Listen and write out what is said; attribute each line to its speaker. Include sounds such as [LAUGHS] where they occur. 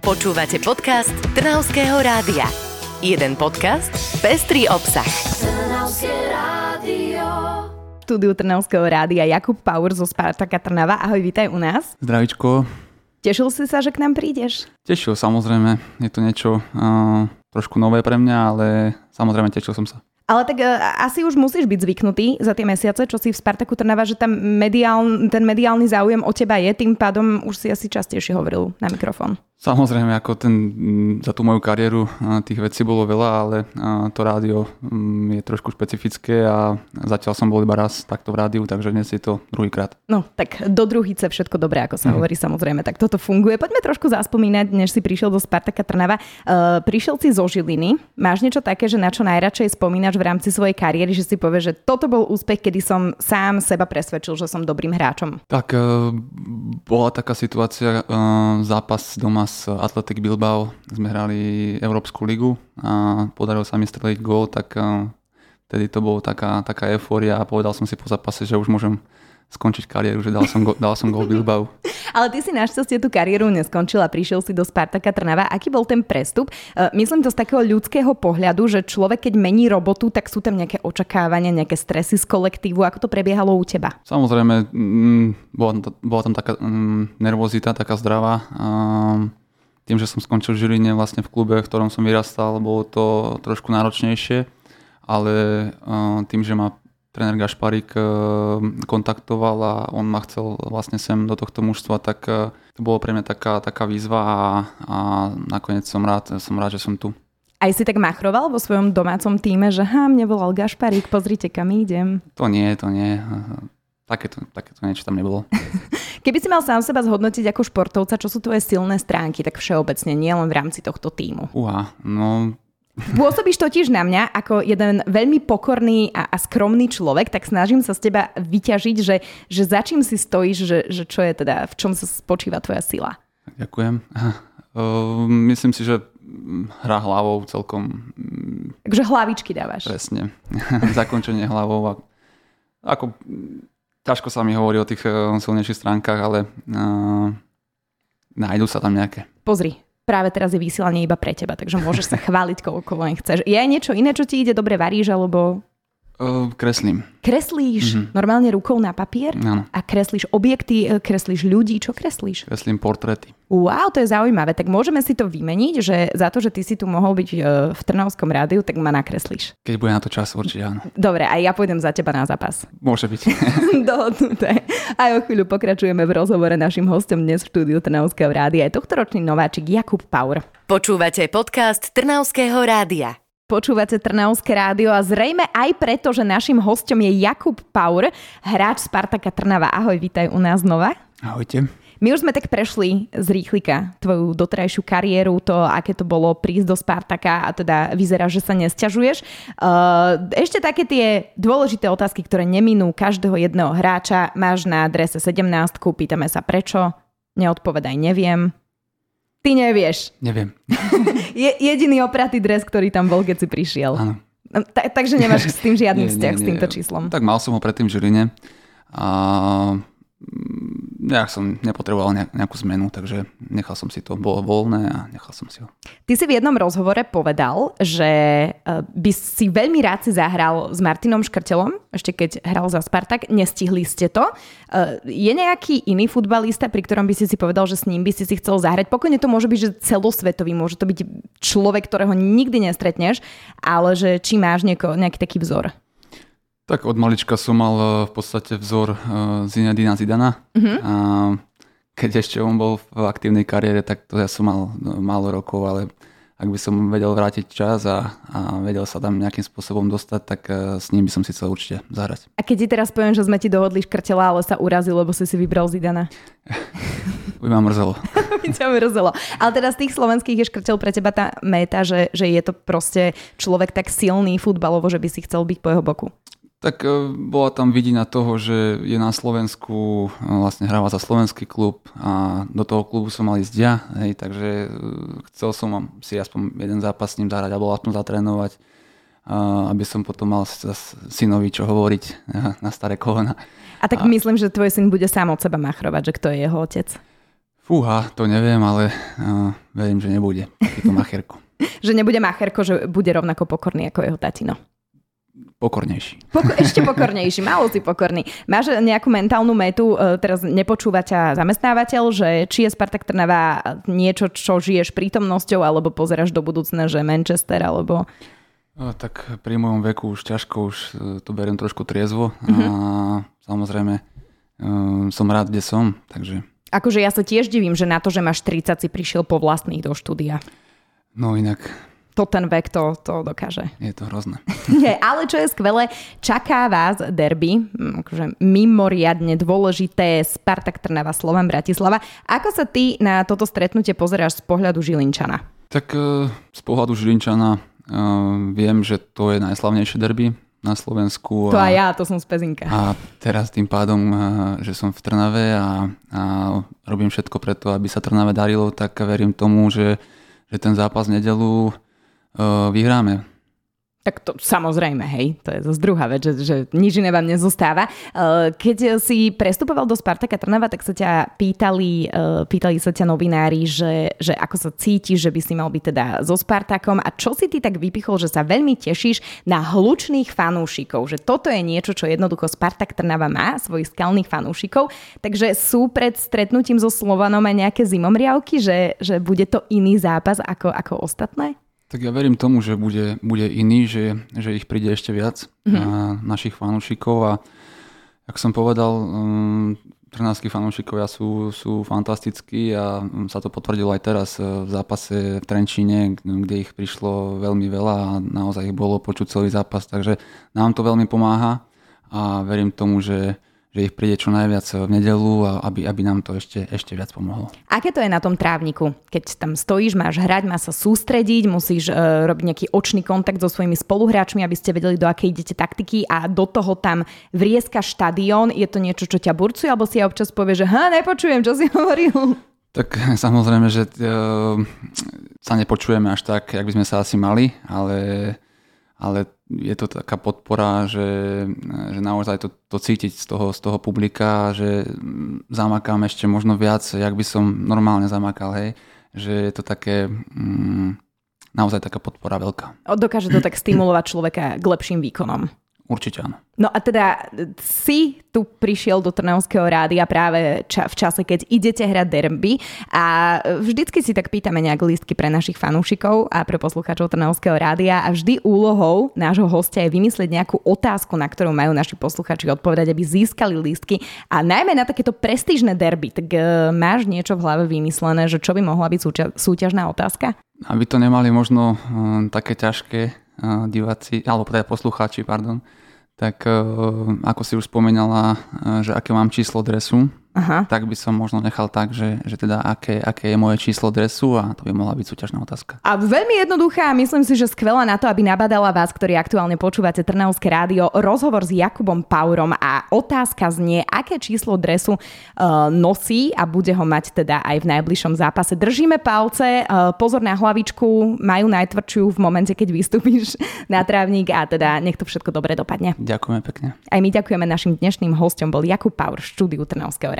Speaker 1: Počúvate podcast Trnavského rádia. Jeden podcast, pestrý obsah.
Speaker 2: V štúdiu Trnavského rádia Jakub Power zo Spartaka Trnava. Ahoj, vítaj u nás.
Speaker 3: Zdravičko.
Speaker 2: Tešil si sa, že k nám prídeš?
Speaker 3: Tešil, samozrejme. Je to niečo uh, trošku nové pre mňa, ale samozrejme tešil som sa.
Speaker 2: Ale tak uh, asi už musíš byť zvyknutý za tie mesiace, čo si v Spartaku Trnava, že tam mediál, ten mediálny záujem o teba je, tým pádom už si asi častejšie hovoril na mikrofón.
Speaker 3: Samozrejme, ako ten, za tú moju kariéru tých vecí bolo veľa, ale to rádio je trošku špecifické a zatiaľ som bol iba raz takto v rádiu, takže dnes je to druhýkrát.
Speaker 2: No, tak do druhice všetko dobré, ako sa mm. hovorí samozrejme, tak toto funguje. Poďme trošku zaspomínať, než si prišiel do Spartaka Trnava. Uh, prišiel si zo Žiliny. Máš niečo také, že na čo najradšej spomínaš v rámci svojej kariéry, že si povieš, že toto bol úspech, kedy som sám seba presvedčil, že som dobrým hráčom?
Speaker 3: Tak uh, bola taká situácia, uh, zápas doma s Athletic Bilbao sme hrali Európsku ligu a podarilo sa mi streliť gól, tak vtedy to bolo taká, taká eufória a povedal som si po zápase, že už môžem skončiť kariéru, že dal som, go, dal som gol Bilbao. [LAUGHS]
Speaker 2: Ale ty si našťastie tú kariéru neskončil a prišiel si do Spartaka Trnava. Aký bol ten prestup? Myslím to z takého ľudského pohľadu, že človek keď mení robotu, tak sú tam nejaké očakávania, nejaké stresy z kolektívu. Ako to prebiehalo u teba?
Speaker 3: Samozrejme, mm, bola, bola tam taká mm, nervozita, taká zdravá. Um, tým, že som skončil v Žiline vlastne v klube, v ktorom som vyrastal, bolo to trošku náročnejšie, ale tým, že ma tréner Gašparík kontaktoval a on ma chcel vlastne sem do tohto mužstva, tak to bolo pre mňa taká, taká výzva a, a nakoniec som rád, som rád, že som tu.
Speaker 2: Aj si tak machroval vo svojom domácom týme, že ha, mne volal Gašparík, pozrite, kam idem.
Speaker 3: To nie, to nie. Takéto, takéto niečo tam nebolo. [LAUGHS]
Speaker 2: Keby si mal sám seba zhodnotiť ako športovca, čo sú tvoje silné stránky, tak všeobecne, nielen v rámci tohto týmu.
Speaker 3: Uha, no
Speaker 2: Pôsobíš totiž na mňa ako jeden veľmi pokorný a, a skromný človek, tak snažím sa z teba vyťažiť, že, že za čím si stojíš, že, že čo je teda, v čom sa spočíva tvoja sila.
Speaker 3: Ďakujem. Uh, [LAUGHS] myslím si, že hra hlavou celkom...
Speaker 2: Takže hlavičky dávaš.
Speaker 3: Presne. [LAUGHS] Zakončenie hlavou. A, ako ťažko sa mi hovorí o tých eh, silnejších stránkach, ale uh, nájdú sa tam nejaké.
Speaker 2: Pozri, práve teraz je vysielanie iba pre teba, takže môžeš sa chváliť koľko len chceš. Je aj niečo iné, čo ti ide dobre varíš, alebo
Speaker 3: kreslím.
Speaker 2: Kreslíš mm-hmm. normálne rukou na papier?
Speaker 3: Áno.
Speaker 2: A kreslíš objekty, e, kreslíš ľudí, čo kreslíš?
Speaker 3: Kreslím portréty.
Speaker 2: Wow, to je zaujímavé. Tak môžeme si to vymeniť, že za to, že ty si tu mohol byť e, v Trnavskom rádiu, tak ma nakreslíš.
Speaker 3: Keď bude na to čas, určite áno.
Speaker 2: Dobre, a ja pôjdem za teba na zápas.
Speaker 3: Môže byť. [LAUGHS]
Speaker 2: Dohodnuté. A o chvíľu pokračujeme v rozhovore našim hostom dnes v štúdiu Trnavského rádia. Je tohtoročný nováčik Jakub Paur.
Speaker 1: Počúvate podcast Trnavského rádia.
Speaker 2: Počúvate Trnavské rádio a zrejme aj preto, že našim hostom je Jakub Paur, hráč Spartaka Trnava. Ahoj, vítaj u nás znova.
Speaker 3: Ahojte.
Speaker 2: My už sme tak prešli z rýchlika tvoju doterajšiu kariéru, to, aké to bolo prísť do Spartaka a teda vyzerá, že sa nesťažuješ. Uh, ešte také tie dôležité otázky, ktoré neminú každého jedného hráča. Máš na adrese 17, pýtame sa prečo, neodpovedaj, neviem. Ty nevieš.
Speaker 3: Neviem. [LAUGHS]
Speaker 2: Je jediný opratý dres, ktorý tam bol, keď si prišiel.
Speaker 3: Áno.
Speaker 2: Ta, takže nemáš s tým žiadny [LAUGHS] vzťah s týmto číslom.
Speaker 3: Tak mal som ho predtým v Žiline. A ja som nepotreboval nejakú zmenu, takže nechal som si to, bolo voľné a nechal som si ho.
Speaker 2: Ty si v jednom rozhovore povedal, že e, by si veľmi rád si zahral s Martinom Škrtelom, ešte keď hral za Spartak, nestihli ste to. E, je nejaký iný futbalista, pri ktorom by si si povedal, že s ním by si si chcel zahrať? Pokojne to môže byť, že celosvetový, môže to byť človek, ktorého nikdy nestretneš, ale že či máš nejaký taký vzor?
Speaker 3: Tak od malička som mal eh, v podstate vzor eh, Zinedina Zidana. Uh-huh. A keď ešte on bol v aktívnej kariére, tak to ja som mal no, málo rokov, ale ak by som vedel vrátiť čas a, a vedel sa tam nejakým spôsobom dostať, tak eh, s ním by som si chcel určite zahrať.
Speaker 2: A keď ti teraz poviem, že sme ti dohodli škrtela, ale sa urazil, lebo si si vybral Zidana. [LAUGHS]
Speaker 3: by ma mrzelo. [LAUGHS]
Speaker 2: by ťa mrzelo. Ale teda z tých slovenských je škrtel pre teba tá meta, že, že je to proste človek tak silný futbalovo, že by si chcel byť po jeho boku.
Speaker 3: Tak e, bola tam vidina toho, že je na Slovensku, e, vlastne hráva za slovenský klub a do toho klubu som mal ísť ja, hej, takže e, chcel som si aspoň jeden zápas s ním zahrať alebo aspoň zatrénovať, aby som potom mal synovi čo hovoriť na staré kolena.
Speaker 2: A tak a... myslím, že tvoj syn bude sám od seba machrovať, že kto je jeho otec.
Speaker 3: Fúha, to neviem, ale uh, verím, že nebude takýto [LAUGHS] macherko.
Speaker 2: že nebude macherko, že bude rovnako pokorný ako jeho tatino.
Speaker 3: Pokornejší.
Speaker 2: Poko- ešte pokornejší, málo si pokorný. Máš nejakú mentálnu metu, e, teraz nepočúva ťa zamestnávateľ, že či je Spartak Trnava niečo, čo žiješ prítomnosťou, alebo pozeráš do budúcna, že Manchester, alebo...
Speaker 3: No, tak pri mojom veku už ťažko, už e, to beriem trošku triezvo mm-hmm. a samozrejme um, som rád, kde som, takže...
Speaker 2: Akože ja sa tiež divím, že na to, že máš 30 si prišiel po vlastných do štúdia.
Speaker 3: No inak
Speaker 2: to ten vek to, to dokáže. [LAUGHS]
Speaker 3: Je to hrozné. [LAUGHS]
Speaker 2: Nie, ale čo je skvelé, čaká vás derby, akože mimoriadne dôležité Spartak Trnava Slovan Bratislava. Ako sa ty na toto stretnutie pozeráš z pohľadu Žilinčana?
Speaker 3: Tak z pohľadu Žilinčana viem, že to je najslavnejšie derby na Slovensku.
Speaker 2: To a, aj ja, to som z Pezinka.
Speaker 3: A teraz tým pádom, že som v Trnave a, a robím všetko preto, aby sa Trnave darilo, tak verím tomu, že, že ten zápas v nedelu vyhráme.
Speaker 2: Tak to samozrejme, hej, to je zase druhá vec, že, že nič iné vám nezostáva. Keď si prestupoval do Spartaka Trnava, tak sa ťa pýtali, pýtali sa ťa novinári, že, že ako sa cítiš, že by si mal byť teda so Spartakom a čo si ty tak vypichol, že sa veľmi tešíš na hlučných fanúšikov, že toto je niečo, čo jednoducho Spartak Trnava má, svojich skalných fanúšikov, takže sú pred stretnutím so Slovanom aj nejaké zimomriavky, že, že bude to iný zápas ako, ako ostatné?
Speaker 3: Tak ja verím tomu, že bude, bude iný, že, že ich príde ešte viac mm-hmm. našich fanúšikov a ako som povedal, um, trnársky fanúšikovia sú, sú fantastickí a sa to potvrdilo aj teraz v zápase v Trenčíne, kde ich prišlo veľmi veľa a naozaj ich bolo počuť celý zápas, takže nám to veľmi pomáha a verím tomu, že, že ich príde čo najviac v nedelu, aby, aby nám to ešte, ešte viac pomohlo.
Speaker 2: Aké to je na tom trávniku? Keď tam stojíš, máš hrať, má sa sústrediť, musíš uh, robiť nejaký očný kontakt so svojimi spoluhráčmi, aby ste vedeli, do akej idete taktiky a do toho tam vrieska štadión. Je to niečo, čo ťa burcuje, alebo si ja občas povie, že ha, nepočujem, čo si [LAUGHS] hovoril?
Speaker 3: Tak [LAUGHS] samozrejme, že uh, sa nepočujeme až tak, jak by sme sa asi mali, ale, ale je to taká podpora, že, že naozaj to, to cítiť z toho, z toho publika, že zamakám ešte možno viac, jak by som normálne zamakal, hej. Že je to také, mm, naozaj taká podpora veľká.
Speaker 2: Dokáže to tak stimulovať človeka k lepším výkonom.
Speaker 3: Určite áno.
Speaker 2: No a teda si tu prišiel do Trnavského rádia práve ča- v čase, keď idete hrať derby a vždycky si tak pýtame nejak lístky pre našich fanúšikov a pre poslucháčov Trnavského rádia a vždy úlohou nášho hostia je vymyslieť nejakú otázku, na ktorú majú naši poslucháči odpovedať, aby získali lístky a najmä na takéto prestížne derby. Tak e, máš niečo v hlave vymyslené, že čo by mohla byť súťa- súťažná otázka?
Speaker 3: Aby to nemali možno um, také ťažké diváci, alebo teda poslucháči, pardon, tak e, ako si už spomenala, e, že aké mám číslo dresu, Aha. tak by som možno nechal tak, že, že teda aké, aké je moje číslo dresu a to by mohla byť súťažná otázka.
Speaker 2: A veľmi jednoduchá, myslím si, že skvelá na to, aby nabadala vás, ktorí aktuálne počúvate Trnavské rádio, rozhovor s Jakubom Paurom a otázka znie, aké číslo dresu uh, nosí a bude ho mať teda aj v najbližšom zápase. Držíme palce, uh, pozor na hlavičku, majú najtvrdšiu v momente, keď vystúpiš na trávnik a teda nech to všetko dobre dopadne.
Speaker 3: Ďakujeme pekne.
Speaker 2: Aj my ďakujeme našim dnešným hostom, bol Jakub Paur štúdiu Trnavského